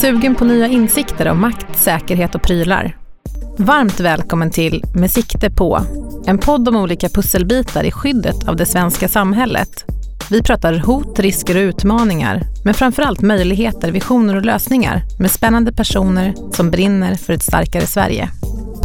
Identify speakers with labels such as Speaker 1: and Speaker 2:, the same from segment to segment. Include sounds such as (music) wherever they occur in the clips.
Speaker 1: Sugen på nya insikter om makt, säkerhet och prylar? Varmt välkommen till Med sikte på, en podd om olika pusselbitar i skyddet av det svenska samhället. Vi pratar hot, risker och utmaningar, men framförallt möjligheter, visioner och lösningar med spännande personer som brinner för ett starkare Sverige.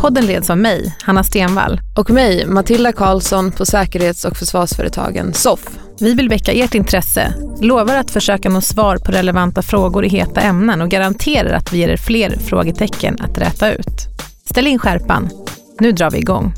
Speaker 1: Podden leds av mig, Hanna Stenvall.
Speaker 2: Och mig, Matilda Karlsson på säkerhets och försvarsföretagen SOFF.
Speaker 1: Vi vill väcka ert intresse, lovar att försöka nå svar på relevanta frågor i heta ämnen och garanterar att vi ger er fler frågetecken att räta ut. Ställ in skärpan. Nu drar vi igång.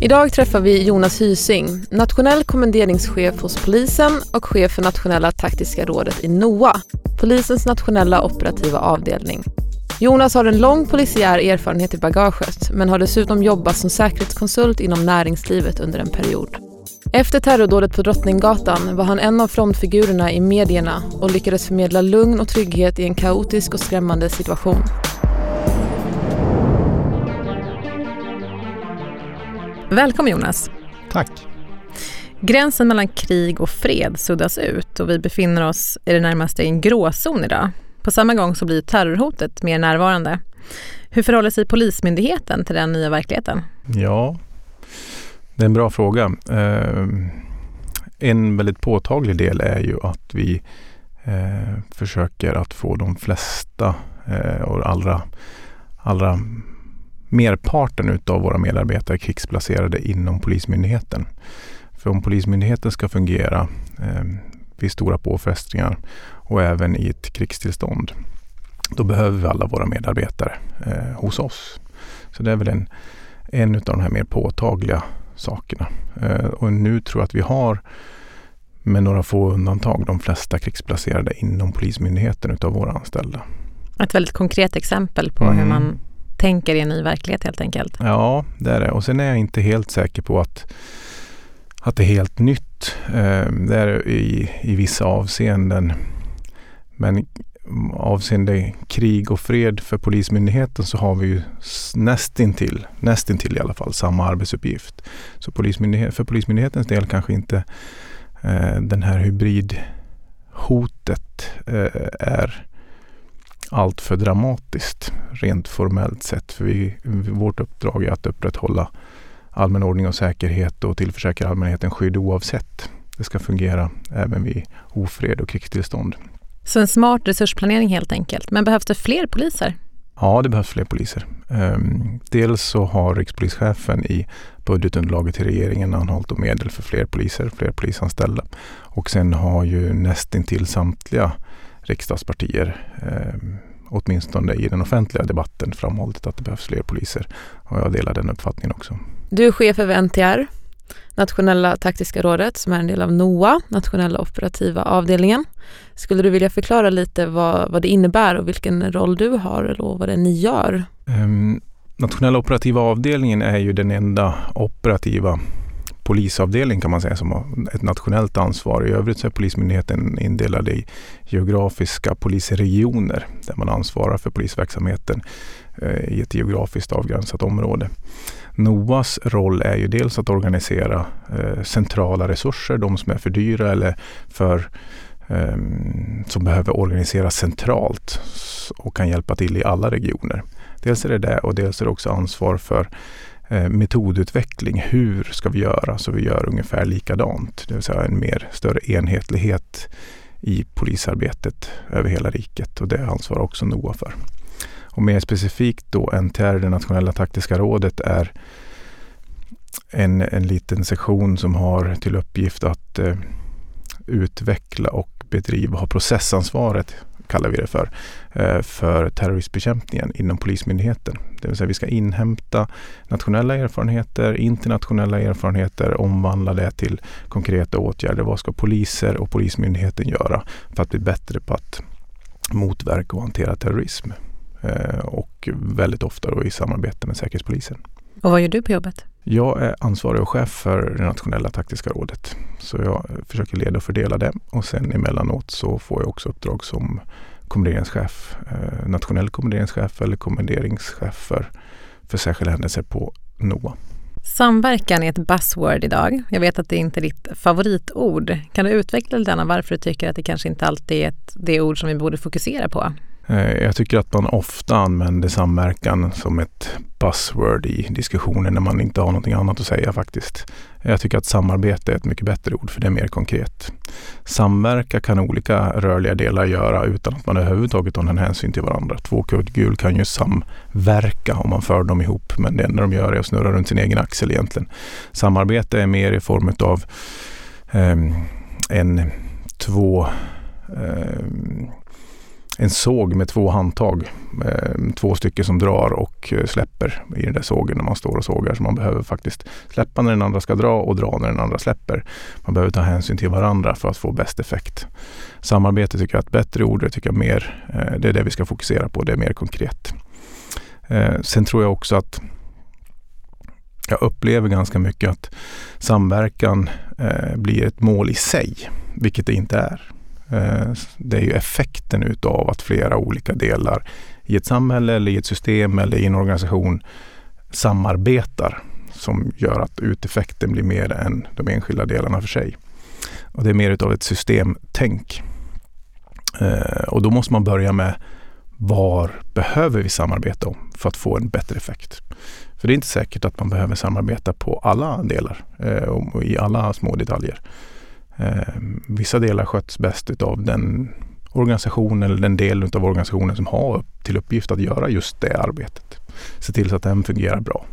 Speaker 2: Idag träffar vi Jonas Hysing, nationell kommenderingschef hos polisen och chef för nationella taktiska rådet i NOA, polisens nationella operativa avdelning. Jonas har en lång polisiär erfarenhet i bagaget men har dessutom jobbat som säkerhetskonsult inom näringslivet under en period. Efter terrordådet på Drottninggatan var han en av frontfigurerna i medierna och lyckades förmedla lugn och trygghet i en kaotisk och skrämmande situation.
Speaker 1: Välkommen Jonas.
Speaker 3: Tack.
Speaker 1: Gränsen mellan krig och fred suddas ut och vi befinner oss i det närmaste i en gråzon idag. På samma gång så blir terrorhotet mer närvarande. Hur förhåller sig Polismyndigheten till den nya verkligheten?
Speaker 3: Ja, det är en bra fråga. Eh, en väldigt påtaglig del är ju att vi eh, försöker att få de flesta eh, och allra, allra merparten utav våra medarbetare krigsplacerade inom Polismyndigheten. För om Polismyndigheten ska fungera eh, vid stora påfrestningar och även i ett krigstillstånd, då behöver vi alla våra medarbetare eh, hos oss. Så det är väl en, en av de här mer påtagliga sakerna. Eh, och nu tror jag att vi har med några få undantag de flesta krigsplacerade inom Polismyndigheten utav våra anställda.
Speaker 1: Ett väldigt konkret exempel på mm. hur man tänker i en ny verklighet helt enkelt.
Speaker 3: Ja, det är det. Och sen är jag inte helt säker på att, att det är helt nytt. Eh, det är i, i vissa avseenden. Men avseende krig och fred för Polismyndigheten så har vi ju nästintill, nästintill i alla fall, samma arbetsuppgift. Så polismyndighet, för Polismyndighetens del kanske inte eh, den här hybridhotet eh, är allt för dramatiskt rent formellt sett. För vi, vårt uppdrag är att upprätthålla allmän ordning och säkerhet och tillförsäkra allmänheten skydd oavsett. Det ska fungera även vid ofred och krigstillstånd.
Speaker 1: Så en smart resursplanering helt enkelt. Men behövs det fler poliser?
Speaker 3: Ja, det behövs fler poliser. Um, dels så har rikspolischefen i budgetunderlaget till regeringen anhållit om medel för fler poliser, fler polisanställda. Och sen har ju nästintill samtliga riksdagspartier eh, åtminstone i den offentliga debatten framhållit att det behövs fler poliser. Och jag delar den uppfattningen också.
Speaker 2: Du är chef över NTR, Nationella taktiska rådet, som är en del av NOA, Nationella operativa avdelningen. Skulle du vilja förklara lite vad, vad det innebär och vilken roll du har och vad det är ni gör?
Speaker 3: Um, Nationella operativa avdelningen är ju den enda operativa polisavdelning kan man säga som har ett nationellt ansvar. I övrigt så är Polismyndigheten indelad i geografiska polisregioner där man ansvarar för polisverksamheten eh, i ett geografiskt avgränsat område. NOAs roll är ju dels att organisera eh, centrala resurser, de som är för dyra eller för ehm, som behöver organiseras centralt och kan hjälpa till i alla regioner. Dels är det det och dels är det också ansvar för Eh, metodutveckling. Hur ska vi göra så vi gör ungefär likadant? Det vill säga en mer större enhetlighet i polisarbetet över hela riket och det ansvarar också NOA för. Och mer specifikt då NTR, det nationella taktiska rådet, är en, en liten sektion som har till uppgift att eh, utveckla och bedriva, ha processansvaret kallar vi det för, eh, för terroristbekämpningen inom Polismyndigheten. Det vill säga vi ska inhämta nationella erfarenheter, internationella erfarenheter, omvandla det till konkreta åtgärder. Vad ska poliser och Polismyndigheten göra för att bli bättre på att motverka och hantera terrorism? Eh, och väldigt ofta då i samarbete med Säkerhetspolisen.
Speaker 1: Och vad gör du på jobbet?
Speaker 3: Jag är ansvarig och chef för det nationella taktiska rådet. Så jag försöker leda och fördela det och sen emellanåt så får jag också uppdrag som kommenderingschef, eh, nationell kommenderingschef eller kommenderingschef för, för särskilda händelser på NOA.
Speaker 1: Samverkan är ett buzzword idag. Jag vet att det inte är ditt favoritord. Kan du utveckla lite grann varför du tycker att det kanske inte alltid är ett, det ord som vi borde fokusera på?
Speaker 3: Eh, jag tycker att man ofta använder samverkan som ett buzzword i diskussioner när man inte har någonting annat att säga faktiskt. Jag tycker att samarbete är ett mycket bättre ord för det är mer konkret. Samverka kan olika rörliga delar göra utan att man överhuvudtaget tar någon hänsyn till varandra. Två kugghjul kan ju samverka om man för dem ihop men det enda de gör är att snurra runt sin egen axel egentligen. Samarbete är mer i form av eh, en, två eh, en såg med två handtag. Eh, två stycken som drar och eh, släpper i den där sågen när man står och sågar. Så man behöver faktiskt släppa när den andra ska dra och dra när den andra släpper. Man behöver ta hänsyn till varandra för att få bäst effekt. Samarbete tycker jag är ett bättre ord. Det tycker jag mer, eh, det är det vi ska fokusera på. Det är mer konkret. Sen tror jag också att jag upplever ganska mycket att samverkan blir ett mål i sig, vilket det inte är. Eh, det är ju effekten utav att flera olika delar i ett samhälle eller i ett system eller i en organisation samarbetar som gör att uteffekten blir mer än de enskilda delarna för sig. Och det är mer utav ett systemtänk. Eh, och då måste man börja med var behöver vi samarbeta om för att få en bättre effekt? För det är inte säkert att man behöver samarbeta på alla delar eh, och i alla små detaljer. Eh, vissa delar sköts bäst av den organisation eller den del av organisationen som har till uppgift att göra just det arbetet. Se till så att den fungerar bra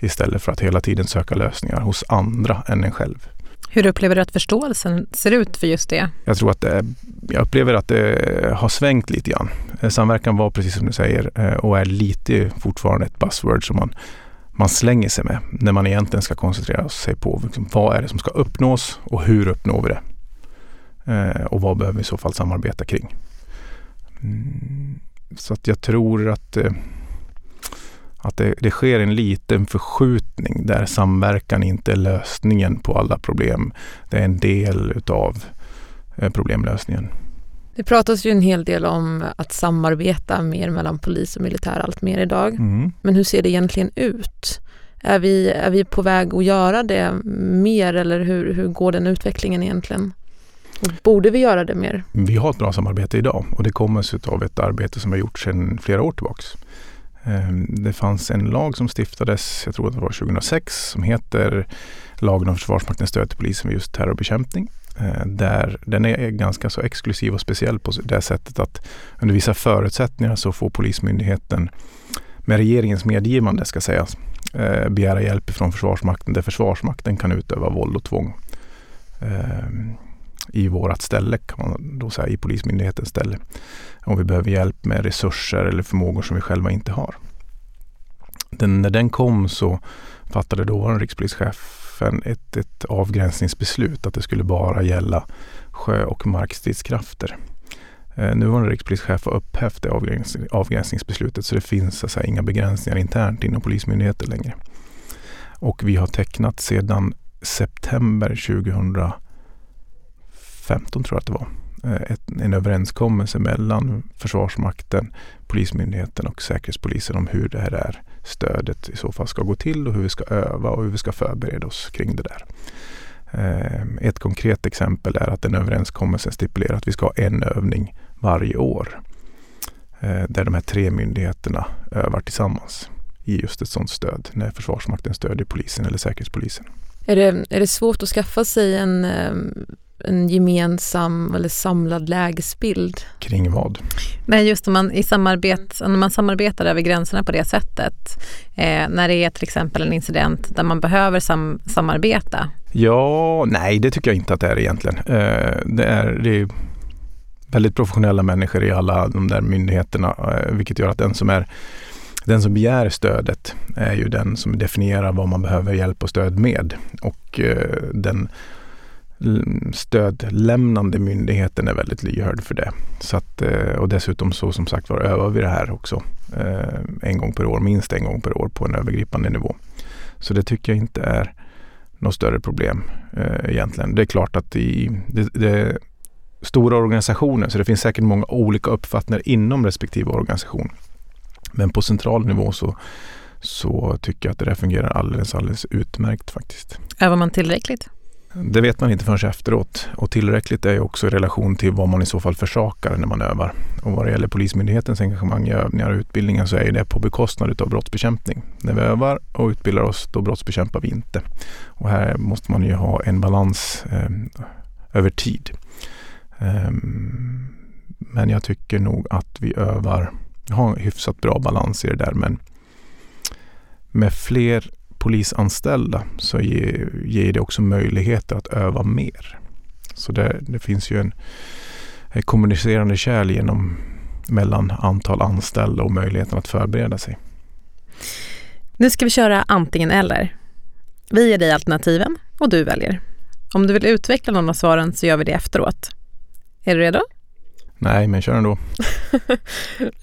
Speaker 3: istället för att hela tiden söka lösningar hos andra än en själv.
Speaker 1: Hur upplever du att förståelsen ser ut för just det?
Speaker 3: Jag tror att det, jag upplever att det har svängt lite grann. Eh, samverkan var precis som du säger eh, och är lite fortfarande ett buzzword som man man slänger sig med när man egentligen ska koncentrera sig på liksom, vad är det som ska uppnås och hur uppnår vi det? Eh, och vad behöver vi i så fall samarbeta kring? Mm, så att jag tror att, eh, att det, det, sker en liten förskjutning där samverkan inte är lösningen på alla problem. Det är en del utav eh, problemlösningen.
Speaker 2: Det pratas ju en hel del om att samarbeta mer mellan polis och militär allt mer idag. Mm. Men hur ser det egentligen ut? Är vi, är vi på väg att göra det mer eller hur, hur går den utvecklingen egentligen? Och borde vi göra det mer?
Speaker 3: Vi har ett bra samarbete idag och det kommer sig av ett arbete som har gjorts sedan flera år tillbaka. Ehm, det fanns en lag som stiftades, jag tror att det var 2006, som heter Lagen om Försvarsmaktens stöd till polisen vid just terrorbekämpning. Eh, där den är ganska så exklusiv och speciell på det sättet att under vissa förutsättningar så får Polismyndigheten med regeringens medgivande ska sägas eh, begära hjälp från Försvarsmakten där Försvarsmakten kan utöva våld och tvång eh, i vårat ställe, kan man då säga, i Polismyndighetens ställe. Om vi behöver hjälp med resurser eller förmågor som vi själva inte har. Den, när den kom så fattade dåvarande rikspolischef FN ett, ett avgränsningsbeslut att det skulle bara gälla sjö och markstridskrafter. Eh, nuvarande rikspolischef har upphävt det avgräns avgränsningsbeslutet så det finns alltså inga begränsningar internt inom Polismyndigheten längre. Och vi har tecknat sedan september 2015 tror jag att det var eh, ett, en överenskommelse mellan Försvarsmakten, Polismyndigheten och Säkerhetspolisen om hur det här är, stödet i så fall ska gå till och hur vi ska öva och hur vi ska förbereda oss kring det där. Eh, ett konkret exempel är att den överenskommelsen stipulerar att vi ska ha en övning varje år eh, där de här tre myndigheterna övar tillsammans i just ett sådant stöd när Försvarsmakten stödjer polisen eller Säkerhetspolisen.
Speaker 2: Är det, är det svårt att skaffa sig en eh, en gemensam eller samlad lägesbild.
Speaker 3: Kring vad?
Speaker 1: Nej, just när man, i samarbet, när man samarbetar över gränserna på det sättet. Eh, när det är till exempel en incident där man behöver sam, samarbeta.
Speaker 3: Ja, nej det tycker jag inte att det är egentligen. Eh, det, är, det är väldigt professionella människor i alla de där myndigheterna, eh, vilket gör att den som är den som begär stödet är ju den som definierar vad man behöver hjälp och stöd med. Och eh, den stödlämnande myndigheten är väldigt lyhörd för det. Så att, eh, och dessutom så som sagt var övar vi det här också eh, en gång per år, minst en gång per år på en övergripande nivå. Så det tycker jag inte är något större problem eh, egentligen. Det är klart att i, det, det, stora organisationer så det finns säkert många olika uppfattningar inom respektive organisation. Men på central nivå så, så tycker jag att det där fungerar alldeles, alldeles utmärkt faktiskt.
Speaker 1: Övar man tillräckligt?
Speaker 3: Det vet man inte förrän efteråt och tillräckligt är ju också i relation till vad man i så fall försakar när man övar. Och vad det gäller Polismyndighetens engagemang i övningar och utbildningar så är det på bekostnad av brottsbekämpning. När vi övar och utbildar oss då brottsbekämpar vi inte. Och här måste man ju ha en balans eh, över tid. Eh, men jag tycker nog att vi övar, har en hyfsat bra balans i det där men med fler polisanställda så ger, ger det också möjligheter att öva mer. Så det, det finns ju en, en kommunicerande kärl genom mellan antal anställda och möjligheten att förbereda sig.
Speaker 1: Nu ska vi köra antingen eller. Vi ger dig alternativen och du väljer. Om du vill utveckla någon av svaren så gör vi det efteråt. Är du redo?
Speaker 3: Nej, men kör ändå.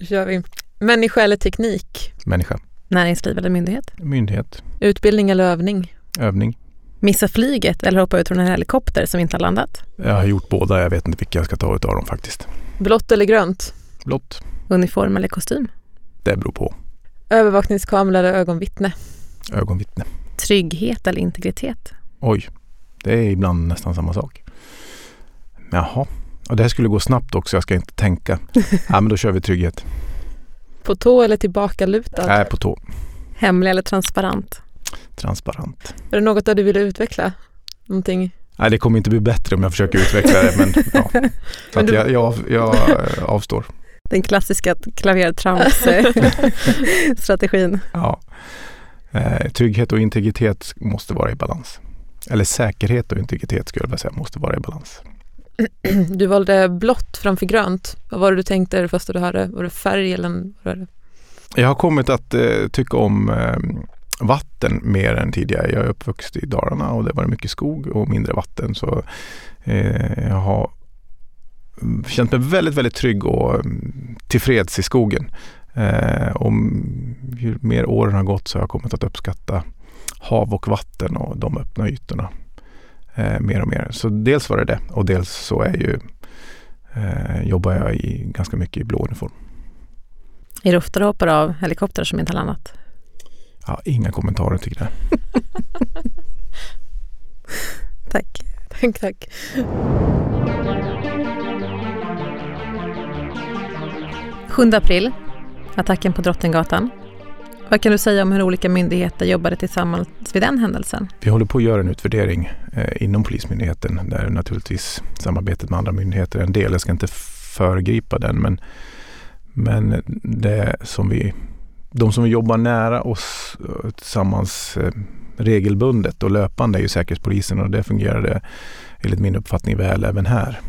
Speaker 3: (laughs)
Speaker 2: kör vi. Människa eller teknik?
Speaker 3: Människa.
Speaker 1: Näringsliv eller myndighet?
Speaker 3: Myndighet.
Speaker 2: Utbildning eller övning?
Speaker 3: Övning.
Speaker 1: Missa flyget eller hoppa ut från en helikopter som inte har landat?
Speaker 3: Jag har gjort båda. Jag vet inte vilka jag ska ta utav dem faktiskt.
Speaker 2: Blått eller grönt?
Speaker 3: Blått.
Speaker 1: Uniform eller kostym?
Speaker 3: Det beror på.
Speaker 2: Övervakningskamera eller ögonvittne?
Speaker 3: Ögonvittne.
Speaker 1: Trygghet eller integritet?
Speaker 3: Oj, det är ibland nästan samma sak. Jaha, och det här skulle gå snabbt också. Jag ska inte tänka. (laughs) ja, men då kör vi trygghet.
Speaker 2: På tå eller tillbakalutad?
Speaker 3: Nej, på tå.
Speaker 1: Hemlig eller transparent?
Speaker 3: Transparent.
Speaker 2: Är det något där du vill utveckla? Någonting?
Speaker 3: Nej, det kommer inte bli bättre om jag försöker utveckla det. Men, (laughs) ja. Så men du... jag, jag, jag avstår.
Speaker 1: Den klassiska klavertramps-strategin. (laughs)
Speaker 3: ja. Eh, trygghet och integritet måste vara i balans. Eller säkerhet och integritet skulle jag vilja säga måste vara i balans. (clears throat)
Speaker 2: Du valde blått framför grönt. Vad var det du tänkte det första du hörde? Var det färg eller vad var det?
Speaker 3: Jag har kommit att eh, tycka om eh, vatten mer än tidigare. Jag är uppvuxen i Dalarna och det var mycket skog och mindre vatten. Så eh, jag har mm, känt mig väldigt, väldigt trygg och mm, tillfreds i skogen. Eh, och ju mer åren har gått så har jag kommit att uppskatta hav och vatten och de öppna ytorna eh, mer och mer. Så dels var det det och dels så är ju, eh, jobbar jag i, ganska mycket i blå uniform.
Speaker 1: Är det ofta du hoppar av helikoptrar som inte har landat?
Speaker 3: Ja, inga kommentarer tycker jag. (laughs)
Speaker 1: tack.
Speaker 2: Tack, tack.
Speaker 1: Sjunde april, attacken på Drottninggatan. Vad kan du säga om hur olika myndigheter jobbade tillsammans vid den händelsen?
Speaker 3: Vi håller på att göra en utvärdering eh, inom Polismyndigheten där naturligtvis samarbetet med andra myndigheter är en del. Jag ska inte föregripa den men, men det som vi, de som vi jobbar nära oss eh, tillsammans eh, regelbundet och löpande är ju Säkerhetspolisen och det fungerade enligt min uppfattning väl även här.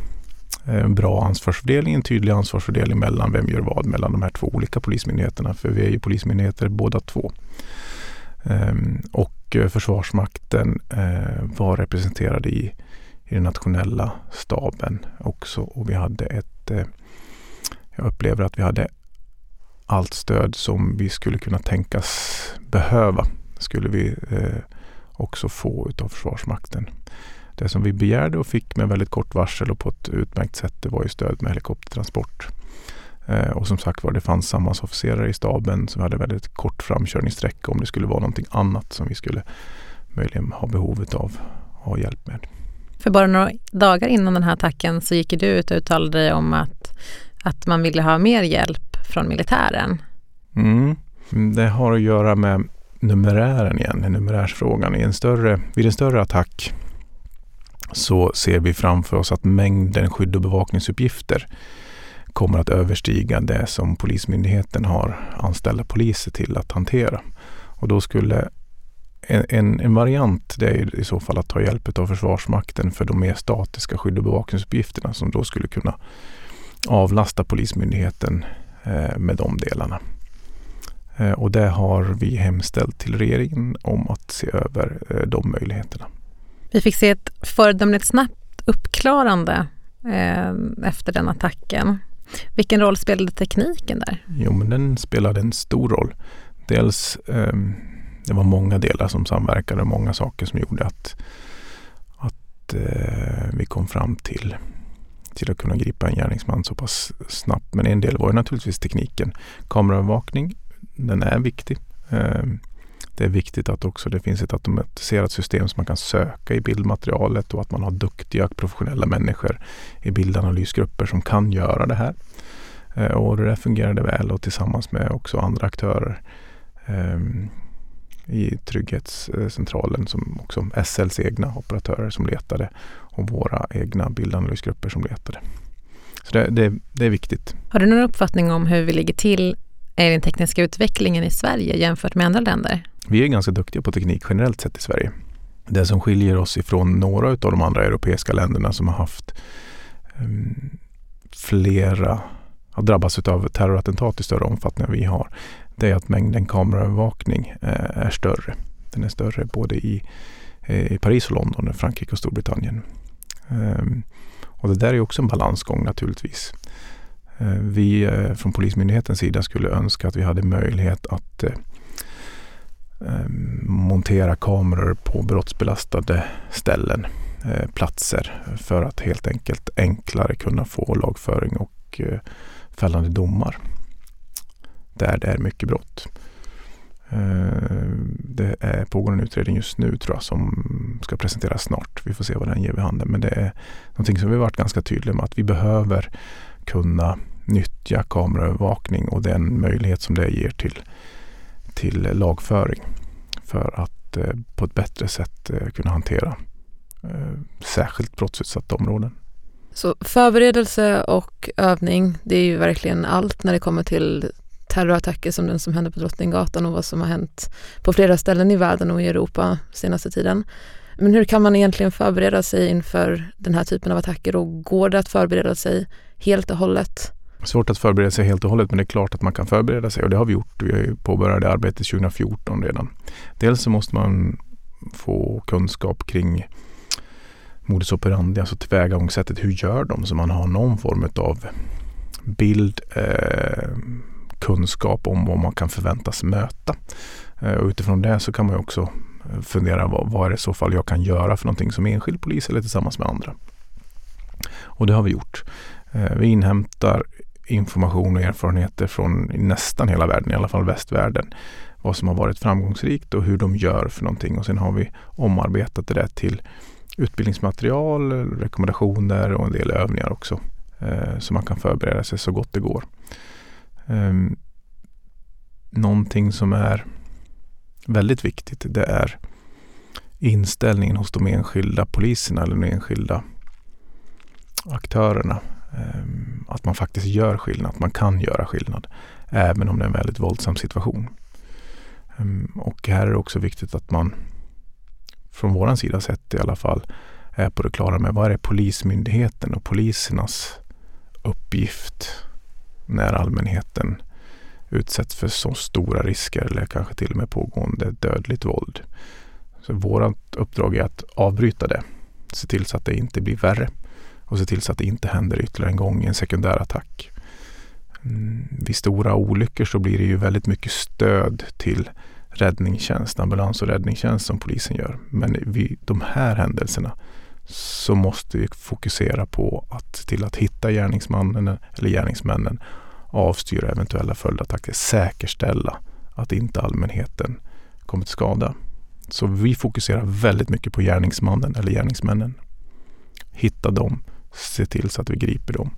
Speaker 3: Eh, en bra ansvarsfördelning, en tydlig ansvarsfördelning mellan vem gör vad mellan de här två olika polismyndigheterna. För vi är ju polismyndigheter båda två. Ehm, och eh, Försvarsmakten eh, var representerad i, i den nationella staben också och vi hade ett, jag upplever att vi hade allt stöd som vi skulle kunna tänkas behöva skulle vi också få utav Försvarsmakten. Det som vi begärde och fick med väldigt kort varsel och på ett utmärkt sätt det var ju stöd med helikoptertransport. Eh, och som sagt var det fanns sammansofficerare i staben som hade väldigt kort framkörningssträcka om det skulle vara någonting annat som vi skulle möjligen ha behovet av ha hjälp med.
Speaker 1: För bara några dagar innan den här attacken så gick du ut och uttalade dig om att, att man ville ha mer hjälp från militären.
Speaker 3: Mm. Det har att göra med numerären igen, numerärsfrågan. I en större, vid en större attack så ser vi framför oss att mängden skydd och bevakningsuppgifter kommer att överstiga det som Polismyndigheten har anställda poliser till att hantera. Och då skulle en, en, en variant det är i så fall att ta hjälp av Försvarsmakten för de mer statiska skydd och bevakningsuppgifterna som då skulle kunna avlasta Polismyndigheten eh, med de delarna. Eh, och det har vi hemställt till regeringen om att se över eh, de möjligheterna.
Speaker 1: Vi fick se ett föredömligt snabbt uppklarande eh, efter den attacken. Vilken roll spelade tekniken där?
Speaker 3: Jo, men den spelade en stor roll. Dels eh, det var många delar som samverkade, många saker som gjorde att, att eh, vi kom fram till till att kunna gripa en gärningsman så pass snabbt. Men en del var ju naturligtvis tekniken. Kameraövervakning, den är viktig. Ehm, det är viktigt att också det finns ett automatiserat system som man kan söka i bildmaterialet och att man har duktiga professionella människor i bildanalysgrupper som kan göra det här. Eh, och det där fungerade väl och tillsammans med också andra aktörer ehm, i Trygghetscentralen som också SLs egna operatörer som letade och våra egna bildanalysgrupper som letade. Så det, det, det är viktigt.
Speaker 1: Har du någon uppfattning om hur vi ligger till i den tekniska utvecklingen i Sverige jämfört med andra länder?
Speaker 3: Vi är ganska duktiga på teknik generellt sett i Sverige. Det som skiljer oss ifrån några av de andra europeiska länderna som har haft um, flera, har drabbats av terrorattentat i större omfattning än vi har, det är att mängden kameraövervakning eh, är större. Den är större både i, eh, i Paris och London, Frankrike och Storbritannien. Um, och det där är också en balansgång naturligtvis. Uh, vi eh, från Polismyndighetens sida skulle önska att vi hade möjlighet att eh, Ehm, montera kameror på brottsbelastade ställen, eh, platser för att helt enkelt enklare kunna få lagföring och eh, fällande domar där det är mycket brott. Ehm, det är, pågår en utredning just nu tror jag som ska presenteras snart. Vi får se vad den ger vid handen. Men det är någonting som vi varit ganska tydliga med att vi behöver kunna nyttja kameraövervakning och den möjlighet som det ger till, till lagföring för att eh, på ett bättre sätt eh, kunna hantera eh, särskilt brottsutsatta områden.
Speaker 2: Så förberedelse och övning, det är ju verkligen allt när det kommer till terrorattacker som den som hände på Drottninggatan och vad som har hänt på flera ställen i världen och i Europa senaste tiden. Men hur kan man egentligen förbereda sig inför den här typen av attacker och går det att förbereda sig helt och hållet?
Speaker 3: Svårt att förbereda sig helt och hållet men det är klart att man kan förbereda sig och det har vi gjort. Vi har ju påbörjat arbetet 2014 redan. Dels så måste man få kunskap kring modus operandi, alltså tillvägagångssättet. Hur gör de? Så man har någon form av bild, eh, kunskap om vad man kan förväntas möta. Eh, och utifrån det så kan man också fundera vad, vad är det i så fall jag kan göra för någonting som enskild polis eller tillsammans med andra. Och det har vi gjort. Eh, vi inhämtar information och erfarenheter från nästan hela världen, i alla fall västvärlden. Vad som har varit framgångsrikt och hur de gör för någonting. Och sen har vi omarbetat det där till utbildningsmaterial, rekommendationer och en del övningar också. Eh, så man kan förbereda sig så gott det går. Ehm, någonting som är väldigt viktigt det är inställningen hos de enskilda poliserna eller de enskilda aktörerna. Ehm, att man faktiskt gör skillnad, att man kan göra skillnad. Även om det är en väldigt våldsam situation. Ehm, och här är det också viktigt att man från våran sida sett i alla fall är på det klara med vad är Polismyndigheten och polisernas uppgift när allmänheten utsätts för så stora risker eller kanske till och med pågående dödligt våld. Så vårt uppdrag är att avbryta det. Se till så att det inte blir värre och se till så att det inte händer ytterligare en gång i en sekundär attack. Mm, vid stora olyckor så blir det ju väldigt mycket stöd till räddningstjänst, ambulans och räddningstjänst som polisen gör. Men vid de här händelserna så måste vi fokusera på att se till att hitta gärningsmannen eller gärningsmännen, avstyra eventuella följdattacker, säkerställa att inte allmänheten kommer till skada. Så vi fokuserar väldigt mycket på gärningsmannen eller gärningsmännen. Hitta dem, se till så att vi griper dem.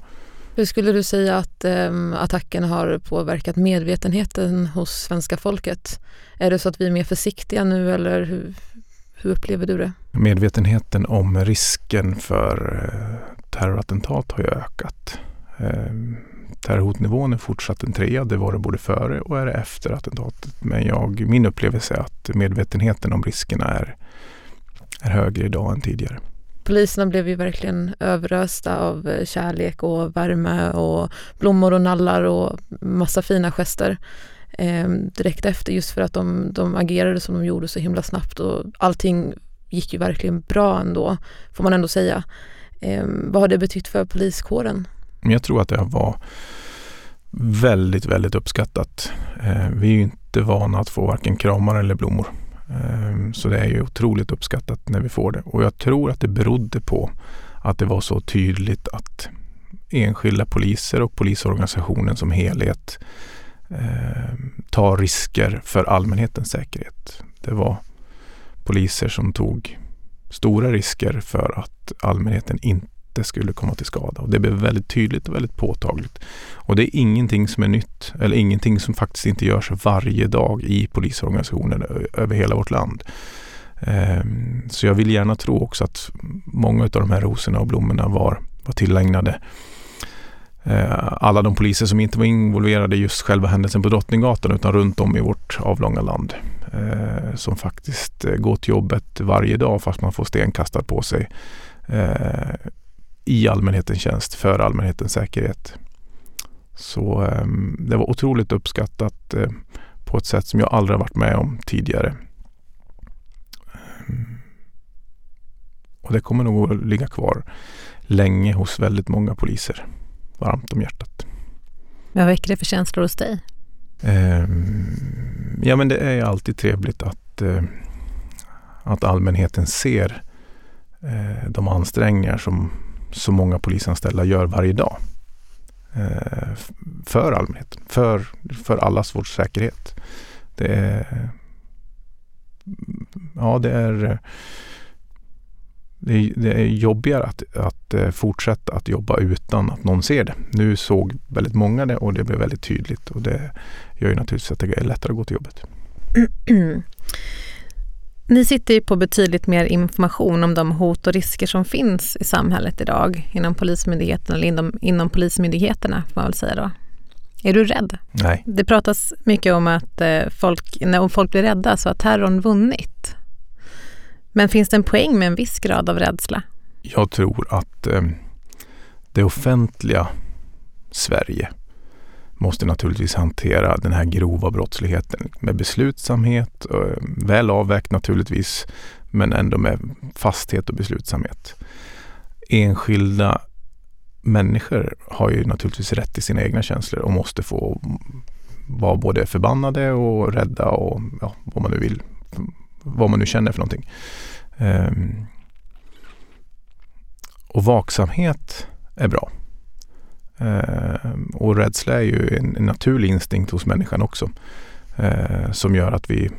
Speaker 2: Hur skulle du säga att um, attacken har påverkat medvetenheten hos svenska folket? Är det så att vi är mer försiktiga nu eller hur, hur upplever du det?
Speaker 3: Medvetenheten om risken för eh, terrorattentat har ju ökat. Ehm, terrorhotnivån är fortsatt en trea. Det var det både före och är efter attentatet. Men jag, min upplevelse är att medvetenheten om riskerna är, är högre idag än tidigare.
Speaker 2: Poliserna blev ju verkligen överösta av eh, kärlek och värme och blommor och nallar och massa fina gester eh, direkt efter just för att de, de agerade som de gjorde så himla snabbt och allting gick ju verkligen bra ändå, får man ändå säga. Eh, vad har det betytt för poliskåren?
Speaker 3: Jag tror att det var väldigt, väldigt uppskattat. Eh, vi är ju inte vana att få varken kramar eller blommor. Ehm, så det är ju otroligt uppskattat när vi får det. Och jag tror att det berodde på att det var så tydligt att enskilda poliser och polisorganisationen som helhet eh, tar risker för allmänhetens säkerhet. Det var poliser som tog stora risker för att allmänheten inte skulle komma till skada. Och det blev väldigt tydligt och väldigt påtagligt. Och det är ingenting som är nytt eller ingenting som faktiskt inte görs varje dag i polisorganisationen över hela vårt land. Ehm, så jag vill gärna tro också att många av de här rosorna och blommorna var, var tillägnade eh, alla de poliser som inte var involverade i just själva händelsen på Drottninggatan utan runt om i vårt avlånga land. Eh, som faktiskt eh, går till jobbet varje dag fast man får sten kastad på sig i allmänhetens tjänst för allmänhetens säkerhet. Så ehm, det var otroligt uppskattat på ett sätt som jag aldrig varit med om tidigare. Och det kommer nog att ligga kvar länge hos väldigt många poliser. Varmt om hjärtat.
Speaker 1: Vad väcker det för känslor hos dig?
Speaker 3: Um, ja men det är alltid trevligt att, uh, att allmänheten ser uh, de ansträngningar som så många polisanställda gör varje dag. Uh, för allmänheten, för, för allas vår säkerhet. Det är, ja, det är det är, det är jobbigare att, att eh, fortsätta att jobba utan att någon ser det. Nu såg väldigt många det och det blev väldigt tydligt och det gör ju naturligtvis att det är lättare att gå till jobbet. (clears throat) (clears throat)
Speaker 1: Ni sitter ju på betydligt mer information om de hot och risker som finns i samhället idag inom Polismyndigheten eller inom, inom Polismyndigheterna får man väl säga då. Är du rädd?
Speaker 3: Nej.
Speaker 1: Det pratas mycket om att eh, folk, när folk blir rädda så har terrorn vunnit. Men finns det en poäng med en viss grad av rädsla?
Speaker 3: Jag tror att eh, det offentliga Sverige måste naturligtvis hantera den här grova brottsligheten med beslutsamhet, eh, väl avvägt naturligtvis, men ändå med fasthet och beslutsamhet. Enskilda människor har ju naturligtvis rätt till sina egna känslor och måste få vara både förbannade och rädda och ja, vad man nu vill vad man nu känner för någonting. Ehm, och vaksamhet är bra. Eh, och rädsla är ju en, naturlig instinkt hos människan också. Eh, som gör att vi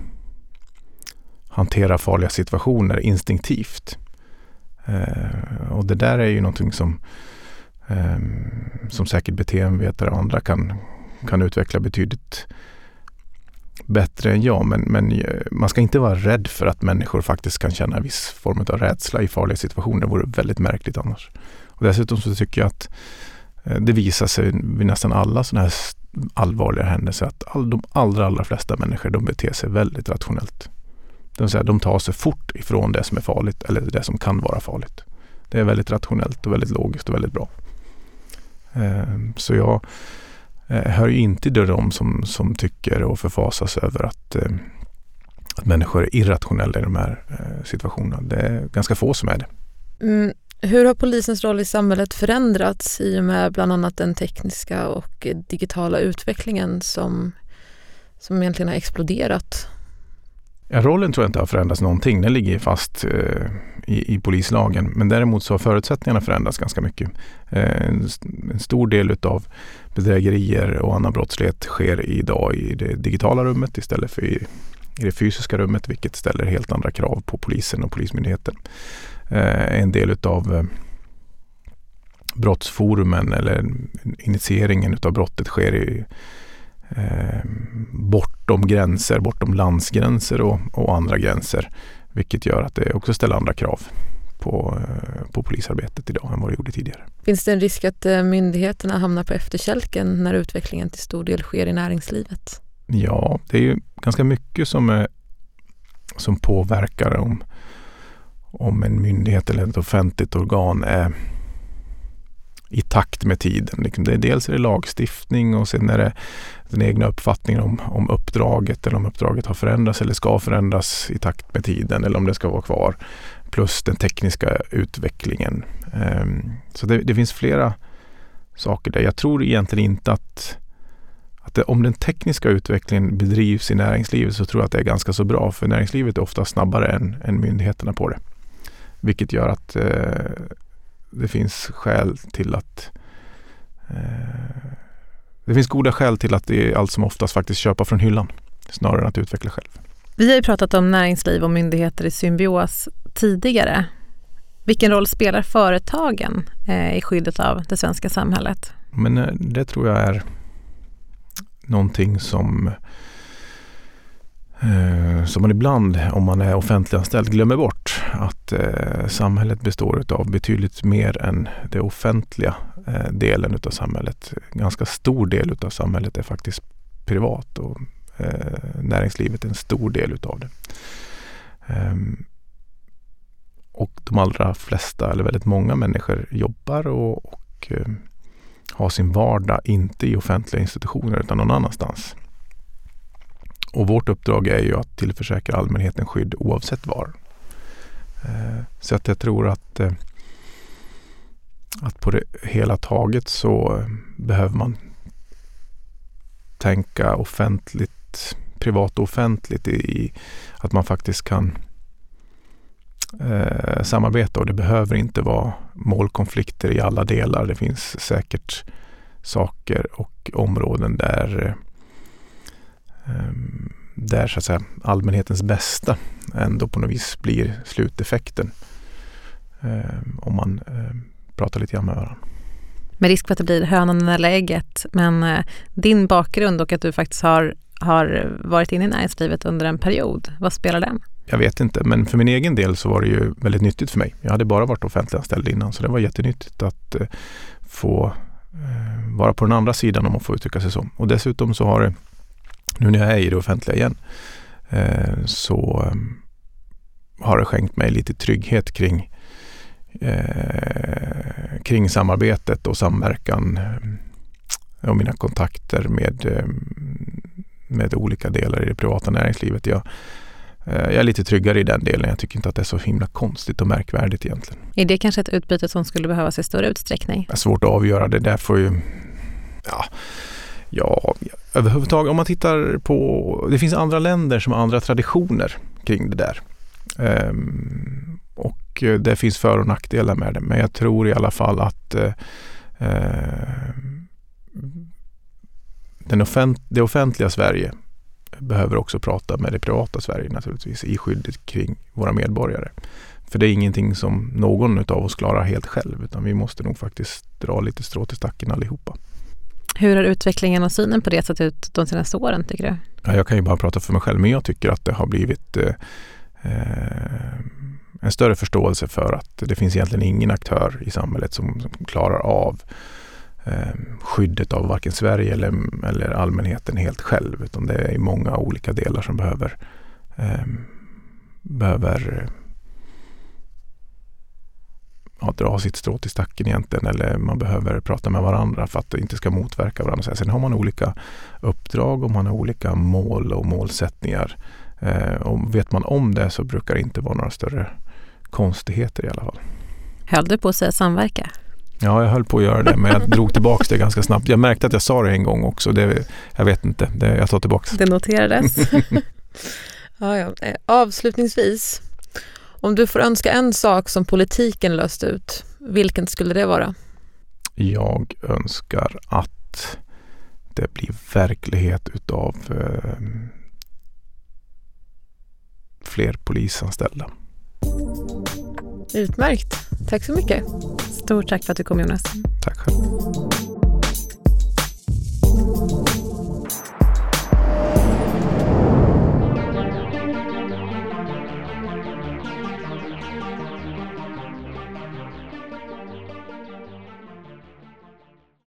Speaker 3: hanterar farliga situationer instinktivt. Eh, och det där är ju någonting som, som säkert beteendevetare och andra kan, kan utveckla betydligt bättre än jag. Men, men man ska inte vara rädd för att människor faktiskt kan känna en viss form av rädsla i farliga situationer. Det vore väldigt märkligt annars. Och dessutom så tycker jag att Eh, det visar sig vid nästan alla sådana här allvarliga händelser att all, de allra, allra flesta människor de beter sig väldigt rationellt. Det vill säga de tar sig fort ifrån det som är farligt eller det som kan vara farligt. Det är väldigt rationellt och väldigt logiskt och väldigt bra. Eh, så jag eh, hör ju inte till de som, som tycker och förfasas över att, eh, att människor är irrationella i de här eh, situationerna. Det är ganska få som är det.
Speaker 2: Mm. Hur har polisens roll i samhället förändrats i och med bland annat den tekniska och digitala utvecklingen som, som egentligen har exploderat?
Speaker 3: Ja, rollen tror jag inte har förändrats någonting. Den ligger fast eh, i, i, polislagen. Men däremot så har förutsättningarna förändrats ganska mycket. Eh, en, en, stor del utav bedrägerier och annan brottslighet sker idag i det digitala rummet istället för i, i det fysiska rummet vilket ställer helt andra krav på polisen och Polismyndigheten. Eh, en del utav eh, brottsforumen eller initieringen utav brottet sker i eh, bortom gränser, bortom landsgränser och, och, andra gränser. Vilket gör att det också ställer andra krav på, eh, på polisarbetet idag än vad det gjorde tidigare.
Speaker 2: Finns det en risk att myndigheterna hamnar på efterkälken när utvecklingen till stor del sker i näringslivet?
Speaker 3: Ja, det är ju ganska mycket som, är, som påverkar om, om en myndighet eller ett offentligt organ är i takt med tiden. Liksom det är dels är det lagstiftning och sen är det den egna uppfattningen om, om uppdraget eller om uppdraget har förändrats eller ska förändras i takt med tiden eller om det ska vara kvar. Plus den tekniska utvecklingen. Ehm, så det, det, finns flera saker där. Jag tror egentligen inte att, att det, om den tekniska utvecklingen bedrivs i näringslivet så tror jag att det är ganska så bra för näringslivet är ofta snabbare än, än myndigheterna på det. Vilket gör att eh, det finns skäl till att eh, det finns goda skäl till att det är allt som oftast faktiskt köpa från hyllan snarare än att utveckla själv.
Speaker 1: Vi har ju pratat om näringsliv och myndigheter i symbios tidigare. Vilken roll spelar företagen eh, i skyddet av det svenska samhället?
Speaker 3: Men eh, det tror jag är någonting som eh, som man ibland, om man är offentliganställd, glömmer bort. Att eh, samhället består av betydligt mer än det offentliga eh, delen av samhället. Ganska stor del av samhället är faktiskt privat och eh, näringslivet är en stor del utav det. Ehm, och de allra flesta, eller väldigt många människor jobbar och, och eh, har sin vardag inte i offentliga institutioner utan någon annanstans. Och vårt uppdrag är ju att tillförsäkra allmänheten skydd oavsett var. Eh, så att jag tror att, eh, att på det hela taget så eh, behöver man tänka offentligt, privat och offentligt i att man faktiskt kan eh, samarbeta och det behöver inte vara målkonflikter i alla delar. Det finns säkert saker och områden där eh, ehm, där så att säga, allmänhetens bästa ändå på något vis blir sluteffekten. Eh, om man eh, pratar lite grann med varandra.
Speaker 1: Med risk för att det blir hönan eller ägget, men eh, din bakgrund och att du faktiskt har, har varit inne i näringslivet under en period, vad spelar den?
Speaker 3: Jag vet inte, men för min egen del så var det ju väldigt nyttigt för mig. Jag hade bara varit offentliganställd innan så det var jättenyttigt att få vara på den andra sidan om man får uttrycka sig så. Och dessutom så har det, nu när jag är i det offentliga igen, eh, så eh, har det skänkt mig lite trygghet kring, eh, kring samarbetet och samverkan och mina kontakter med, med olika delar i det privata näringslivet. Jag, jag är lite tryggare i den delen. Jag tycker inte att det är så himla konstigt och märkvärdigt egentligen.
Speaker 1: Är det kanske ett utbyte som skulle behövas i större utsträckning?
Speaker 3: Det är svårt att avgöra. Det där får ju... Ja, ja, överhuvudtaget om man tittar på... Det finns andra länder som har andra traditioner kring det där. Um, och eh, det finns för och nackdelar med det. Men jag tror i alla fall att uh, den offent det offentliga Sverige behöver också prata med det privata Sverige naturligtvis i skyddet kring våra medborgare. För det är ingenting som någon av oss klarar helt själv utan vi måste nog faktiskt dra lite strå till stacken allihopa.
Speaker 1: Hur har utvecklingen och synen på det sett ut de senaste åren tycker du?
Speaker 3: Ja, jag kan ju bara prata för mig själv men jag tycker att det har blivit eh, eh en större förståelse för att det finns egentligen ingen aktör i samhället som, som klarar av eh, skyddet av varken Sverige eller, eller allmänheten helt själv. Utan det är många olika delar som behöver, eh, behöver ja, dra sitt strå till stacken egentligen. Eller man behöver prata med varandra för att det inte ska motverka varandra. Sen har man olika uppdrag och man har olika mål och målsättningar. Eh, och vet man om det så brukar det inte vara några större konstigheter i alla fall.
Speaker 1: Höll du på att säga samverka?
Speaker 3: Ja, jag höll på att göra det, men jag drog tillbaka det ganska snabbt. Jag märkte att jag sa det en gång också. Det, jag vet inte, det, jag tar tillbaka
Speaker 1: det. noterades. (laughs)
Speaker 2: ja, ja. Eh, avslutningsvis, om du får önska en sak som politiken löst ut, vilken skulle det vara?
Speaker 3: Jag önskar att det blir verklighet utav eh, fler polisanställda.
Speaker 2: Utmärkt. Tack så mycket.
Speaker 1: Stort tack för att du kom Jonas.
Speaker 3: Tack själv.